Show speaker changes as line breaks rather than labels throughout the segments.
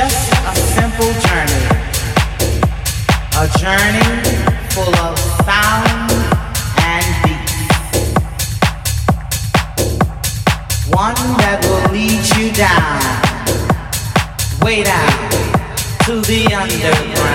just a simple journey, a journey full of sound and beat. One that will lead you down, way down to the underground.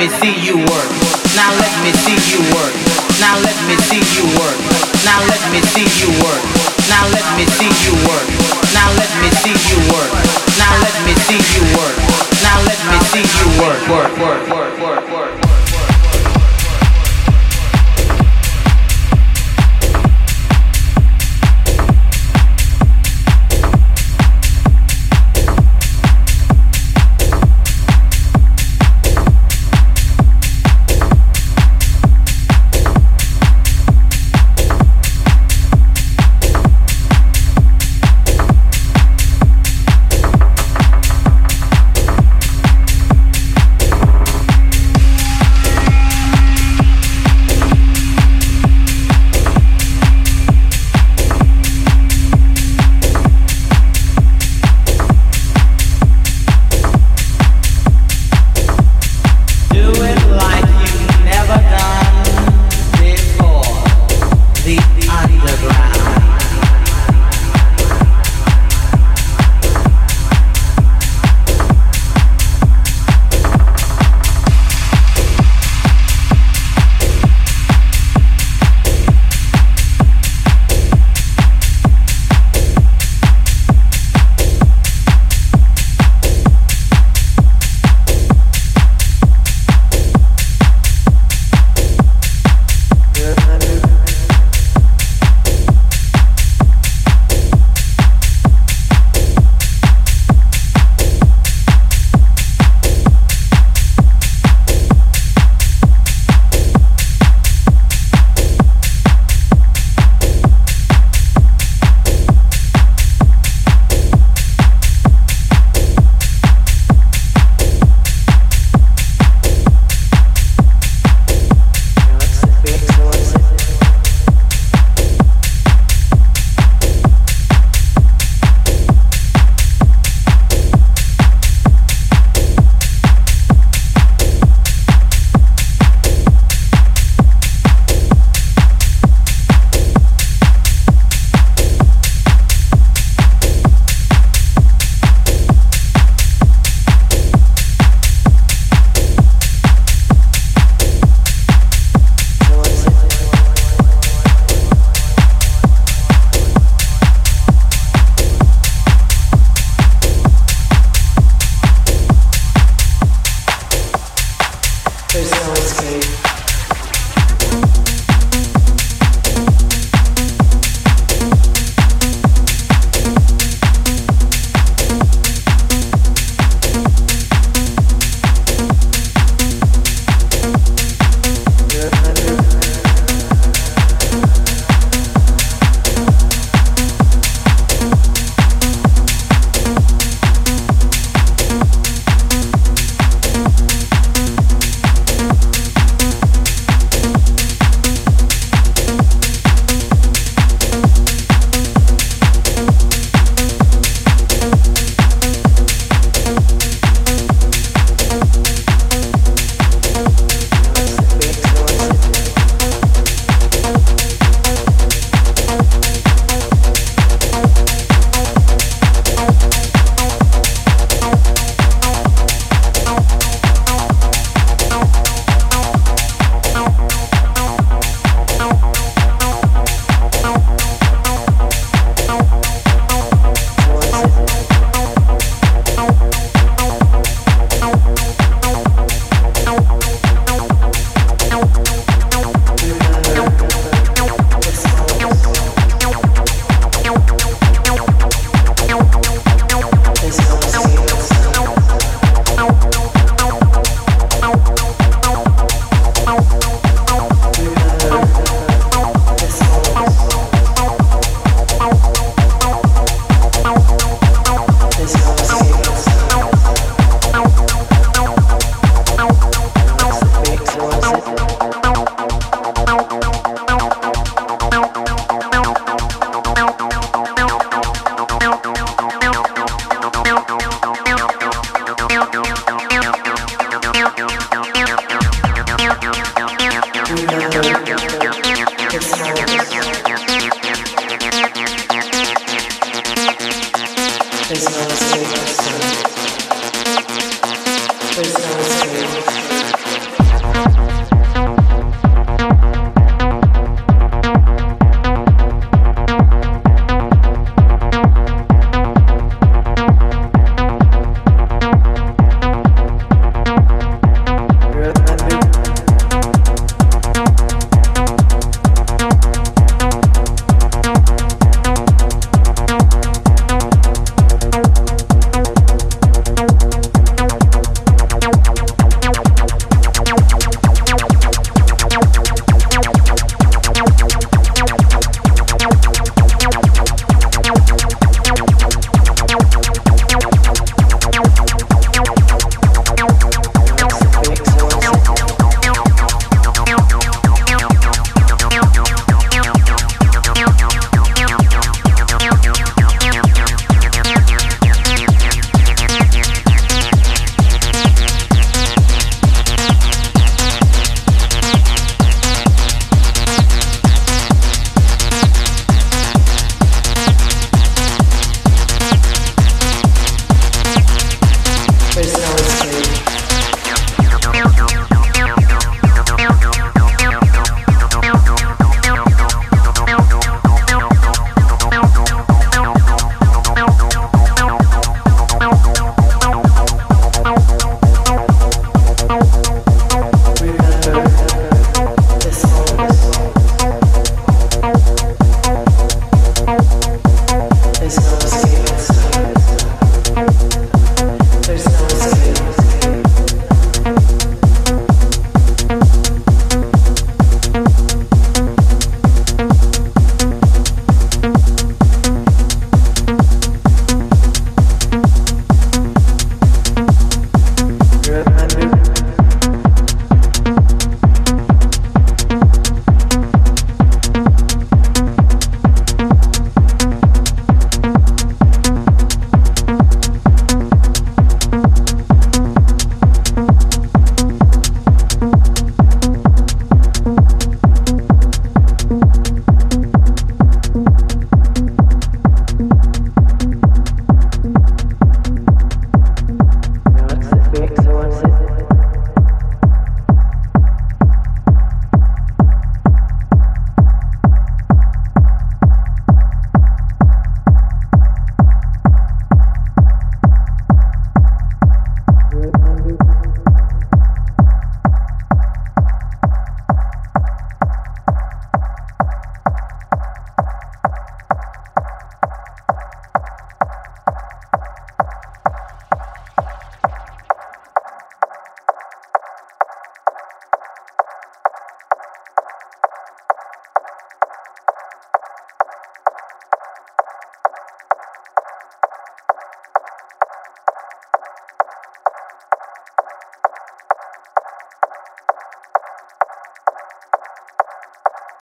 me see.